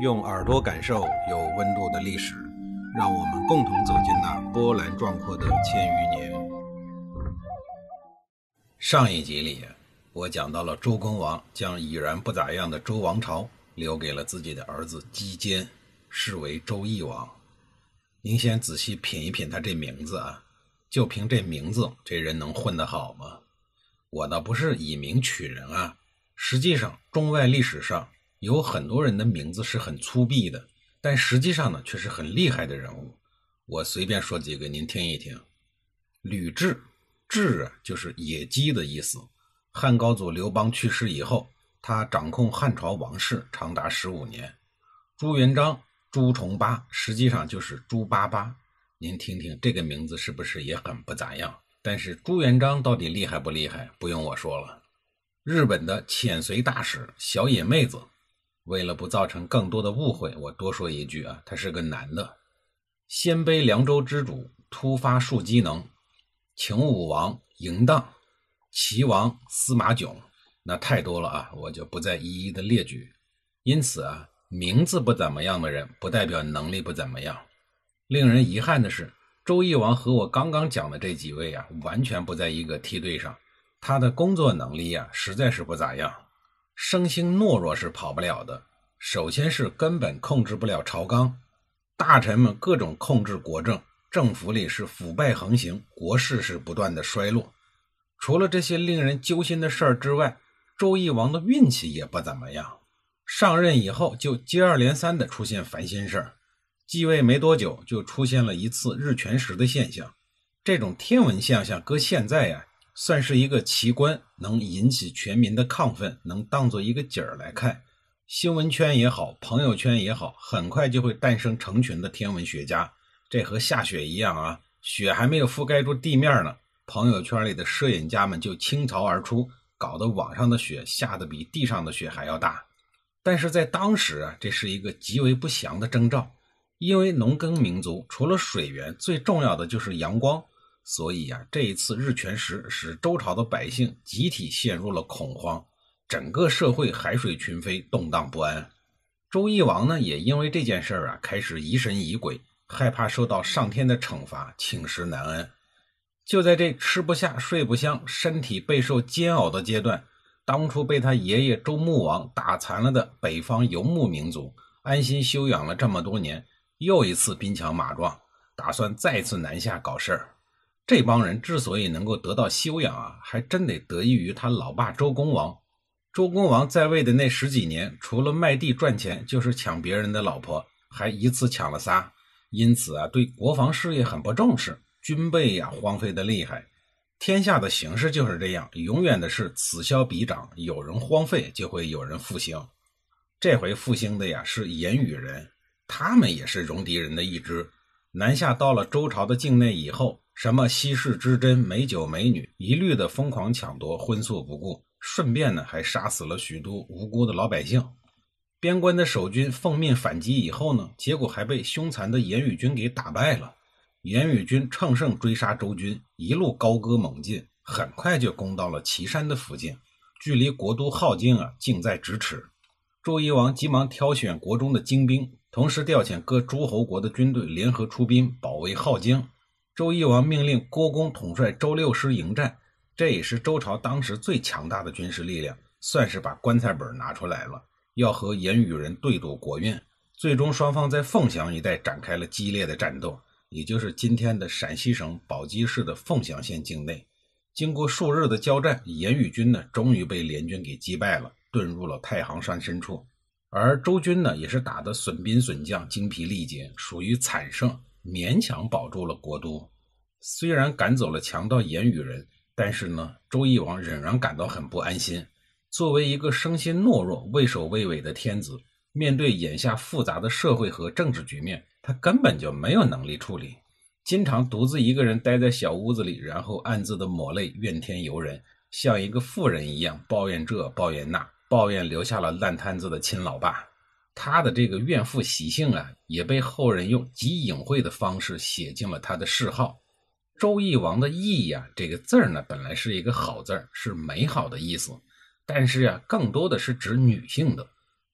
用耳朵感受有温度的历史，让我们共同走进那波澜壮阔的千余年。上一集里，我讲到了周公王将已然不咋样的周王朝留给了自己的儿子姬坚，视为周懿王。您先仔细品一品他这名字啊，就凭这名字，这人能混得好吗？我倒不是以名取人啊，实际上中外历史上。有很多人的名字是很粗鄙的，但实际上呢却是很厉害的人物。我随便说几个，您听一听。吕雉，雉啊就是野鸡的意思。汉高祖刘邦去世以后，他掌控汉朝王室长达十五年。朱元璋，朱重八，实际上就是朱八八。您听听这个名字是不是也很不咋样？但是朱元璋到底厉害不厉害？不用我说了。日本的遣隋大使小野妹子。为了不造成更多的误会，我多说一句啊，他是个男的。鲜卑凉州之主突发术机能，秦武王嬴荡，齐王司马囧，那太多了啊，我就不再一一的列举。因此啊，名字不怎么样的人，不代表能力不怎么样。令人遗憾的是，周懿王和我刚刚讲的这几位啊，完全不在一个梯队上。他的工作能力呀，实在是不咋样。生性懦弱是跑不了的。首先是根本控制不了朝纲，大臣们各种控制国政，政府里是腐败横行，国势是不断的衰落。除了这些令人揪心的事儿之外，周懿王的运气也不怎么样。上任以后就接二连三的出现烦心事儿，继位没多久就出现了一次日全食的现象。这种天文现象搁现在呀。算是一个奇观，能引起全民的亢奋，能当做一个景儿来看。新闻圈也好，朋友圈也好，很快就会诞生成群的天文学家。这和下雪一样啊，雪还没有覆盖住地面呢，朋友圈里的摄影家们就倾巢而出，搞得网上的雪下的比地上的雪还要大。但是在当时啊，这是一个极为不祥的征兆，因为农耕民族除了水源，最重要的就是阳光。所以呀，这一次日全食使周朝的百姓集体陷入了恐慌，整个社会海水群飞，动荡不安。周懿王呢，也因为这件事儿啊，开始疑神疑鬼，害怕受到上天的惩罚，寝食难安。就在这吃不下、睡不香、身体备受煎熬的阶段，当初被他爷爷周穆王打残了的北方游牧民族，安心休养了这么多年，又一次兵强马壮，打算再次南下搞事儿。这帮人之所以能够得到修养啊，还真得得益于他老爸周公王。周公王在位的那十几年，除了卖地赚钱，就是抢别人的老婆，还一次抢了仨。因此啊，对国防事业很不重视，军备呀荒废的厉害。天下的形势就是这样，永远的是此消彼长，有人荒废就会有人复兴。这回复兴的呀是言语人，他们也是戎狄人的一支。南下到了周朝的境内以后。什么稀世之珍、美酒美女，一律的疯狂抢夺，荤素不顾，顺便呢还杀死了许多无辜的老百姓。边关的守军奉命反击以后呢，结果还被凶残的严羽军给打败了。严羽军乘胜追杀周军，一路高歌猛进，很快就攻到了岐山的附近，距离国都镐京啊近在咫尺。周懿王急忙挑选国中的精兵，同时调遣各诸侯国的军队联合出兵，保卫镐京。周懿王命令郭公统帅周六师迎战，这也是周朝当时最强大的军事力量，算是把棺材本拿出来了，要和严羽人对赌国运。最终，双方在凤翔一带展开了激烈的战斗，也就是今天的陕西省宝鸡市的凤翔县境内。经过数日的交战，严羽军呢终于被联军给击败了，遁入了太行山深处。而周军呢也是打得损兵损将，精疲力竭，属于惨胜。勉强保住了国都，虽然赶走了强盗严羽人，但是呢，周懿王仍然感到很不安心。作为一个生性懦弱、畏首畏尾的天子，面对眼下复杂的社会和政治局面，他根本就没有能力处理，经常独自一个人待在小屋子里，然后暗自的抹泪，怨天尤人，像一个妇人一样抱怨这抱怨那，抱怨留下了烂摊子的亲老爸。他的这个怨妇习性啊，也被后人用极隐晦的方式写进了他的谥号“周懿王”的“懿”呀，这个字儿呢，本来是一个好字，是美好的意思，但是呀，更多的是指女性的。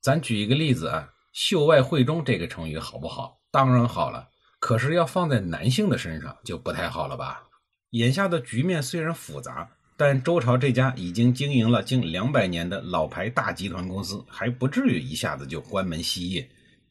咱举一个例子啊，秀外慧中这个成语好不好？当然好了，可是要放在男性的身上就不太好了吧？眼下的局面虽然复杂，但周朝这家已经经营了近两百年的老牌大集团公司，还不至于一下子就关门歇业。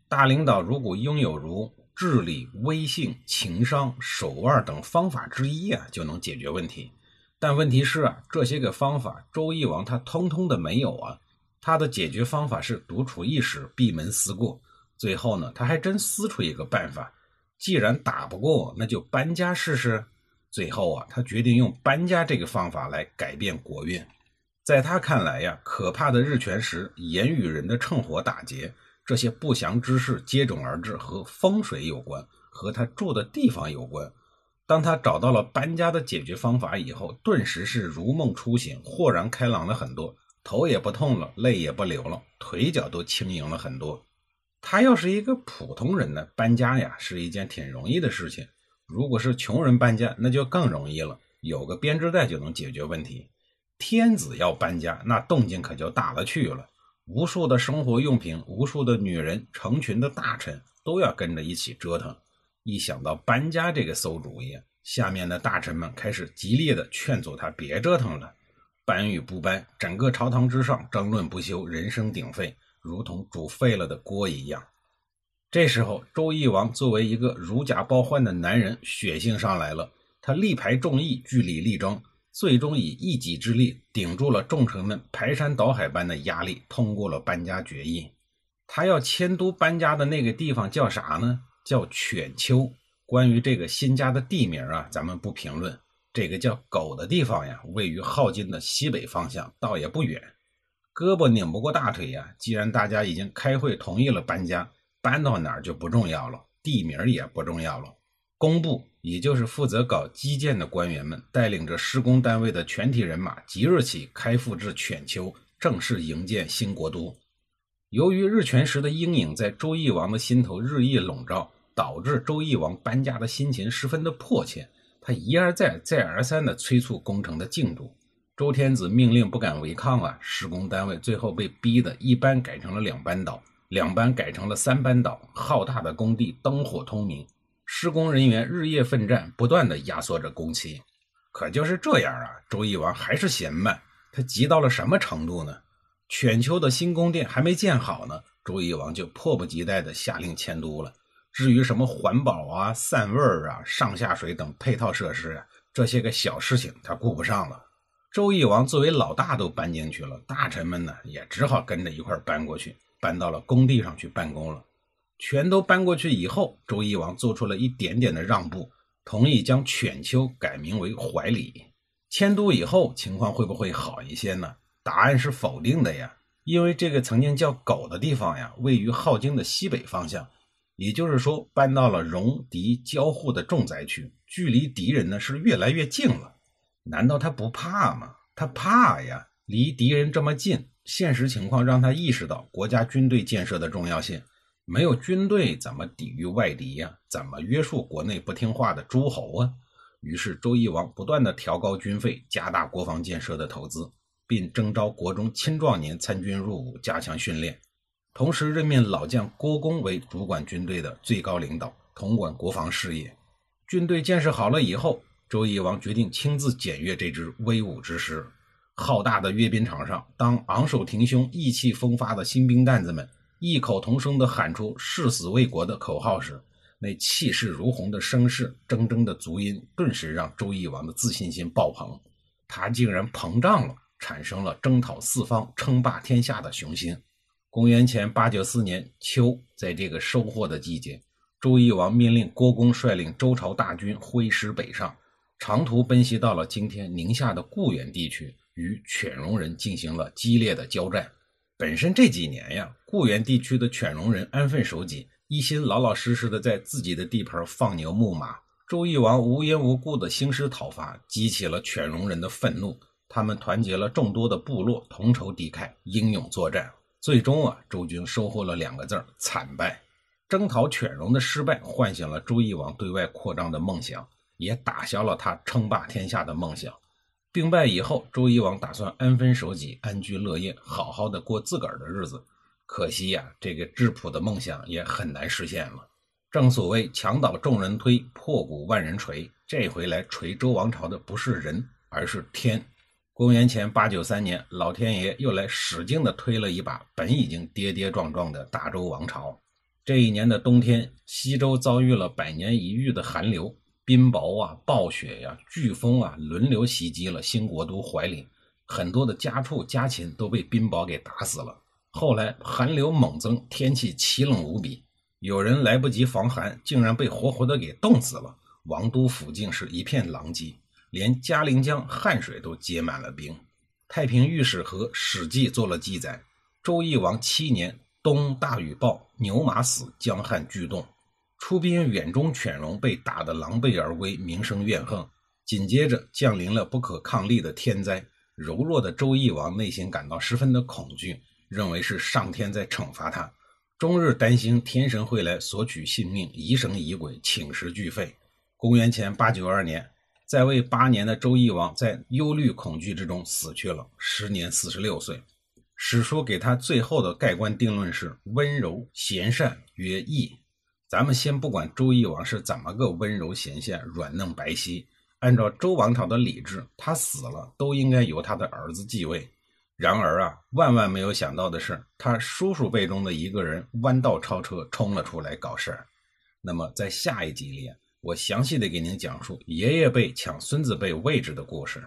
大领导如果拥有如治理、威信、情商、手腕等方法之一啊，就能解决问题。但问题是啊，这些个方法，周懿王他通通的没有啊。他的解决方法是独处一室，闭门思过。最后呢，他还真思出一个办法：既然打不过，那就搬家试试。最后啊，他决定用搬家这个方法来改变国运。在他看来呀，可怕的日全食、言语人的趁火打劫，这些不祥之事接踵而至，和风水有关，和他住的地方有关。当他找到了搬家的解决方法以后，顿时是如梦初醒，豁然开朗了很多，头也不痛了，泪也不流了，腿脚都轻盈了很多。他要是一个普通人呢，搬家呀是一件挺容易的事情；如果是穷人搬家，那就更容易了，有个编织袋就能解决问题。天子要搬家，那动静可就大了去了，无数的生活用品，无数的女人，成群的大臣都要跟着一起折腾。一想到搬家这个馊主意，下面的大臣们开始极力的劝阻他别折腾了。搬与不搬，整个朝堂之上争论不休，人声鼎沸，如同煮沸了的锅一样。这时候，周懿王作为一个如假包换的男人，血性上来了。他力排众议，据理力争，最终以一己之力顶住了众臣们排山倒海般的压力，通过了搬家决议。他要迁都搬家的那个地方叫啥呢？叫犬丘。关于这个新家的地名啊，咱们不评论。这个叫狗的地方呀，位于镐京的西北方向，倒也不远。胳膊拧不过大腿呀。既然大家已经开会同意了搬家，搬到哪儿就不重要了，地名也不重要了。工部，也就是负责搞基建的官员们，带领着施工单位的全体人马，即日起开赴至犬丘，正式营建新国都。由于日全食的阴影在周懿王的心头日益笼罩。导致周懿王搬家的心情十分的迫切，他一而再、再而三地催促工程的进度。周天子命令不敢违抗啊，施工单位最后被逼得一班改成了两班倒，两班改成了三班倒。浩大的工地灯火通明，施工人员日夜奋战，不断的压缩着工期。可就是这样啊，周懿王还是嫌慢。他急到了什么程度呢？犬丘的新宫殿还没建好呢，周懿王就迫不及待的下令迁都了。至于什么环保啊、散味儿啊、上下水等配套设施啊，这些个小事情他顾不上了。周懿王作为老大都搬进去了，大臣们呢也只好跟着一块搬过去，搬到了工地上去办公了。全都搬过去以后，周懿王做出了一点点的让步，同意将犬丘改名为怀里。迁都以后，情况会不会好一些呢？答案是否定的呀，因为这个曾经叫狗的地方呀，位于镐京的西北方向。也就是说，搬到了戎狄交互的重灾区，距离敌人呢是越来越近了。难道他不怕吗？他怕呀！离敌人这么近，现实情况让他意识到国家军队建设的重要性。没有军队，怎么抵御外敌呀？怎么约束国内不听话的诸侯啊？于是，周懿王不断的调高军费，加大国防建设的投资，并征召国中青壮年参军入伍，加强训练。同时任命老将郭公为主管军队的最高领导，统管国防事业。军队建设好了以后，周懿王决定亲自检阅这支威武之师。浩大的阅兵场上，当昂首挺胸、意气风发的新兵蛋子们异口同声地喊出“誓死为国”的口号时，那气势如虹的声势、铮铮的足音，顿时让周懿王的自信心爆棚。他竟然膨胀了，产生了征讨四方、称霸天下的雄心。公元前八九四年秋，在这个收获的季节，周懿王命令郭公率领周朝大军挥师北上，长途奔袭到了今天宁夏的固原地区，与犬戎人进行了激烈的交战。本身这几年呀，固原地区的犬戎人安分守己，一心老老实实的在自己的地盘放牛牧马。周懿王无缘无故的兴师讨伐，激起了犬戎人的愤怒。他们团结了众多的部落，同仇敌忾，英勇作战。最终啊，周军收获了两个字惨败。征讨犬戎的失败，唤醒了周懿王对外扩张的梦想，也打消了他称霸天下的梦想。兵败以后，周懿王打算安分守己，安居乐业，好好的过自个儿的日子。可惜呀，这个质朴的梦想也很难实现了。正所谓墙倒众人推，破鼓万人锤。这回来锤周王朝的不是人，而是天。公元前八九三年，老天爷又来使劲的推了一把本已经跌跌撞撞的大周王朝。这一年的冬天，西周遭遇了百年一遇的寒流，冰雹啊、暴雪呀、飓风啊，轮流袭击了新国都怀岭，很多的家畜家禽都被冰雹给打死了。后来寒流猛增，天气奇冷无比，有人来不及防寒，竟然被活活的给冻死了。王都附近是一片狼藉，连嘉陵江汉水都结满了冰。太平御史和《史记》做了记载：周懿王七年。冬大雨暴，牛马死，江汉巨动。出兵远中犬戎被打得狼狈而归，名声怨恨。紧接着降临了不可抗力的天灾。柔弱的周懿王内心感到十分的恐惧，认为是上天在惩罚他，终日担心天神会来索取性命，疑神疑鬼，寝食俱废。公元前八九二年，在位八年的周懿王在忧虑恐惧之中死去了，时年四十六岁。史书给他最后的盖棺定论是温柔贤善曰义。咱们先不管周懿王是怎么个温柔贤贤、软嫩白皙，按照周王朝的礼制，他死了都应该由他的儿子继位。然而啊，万万没有想到的是，他叔叔辈中的一个人弯道超车，冲了出来搞事儿。那么在下一集里，我详细的给您讲述爷爷辈抢孙子辈位置的故事。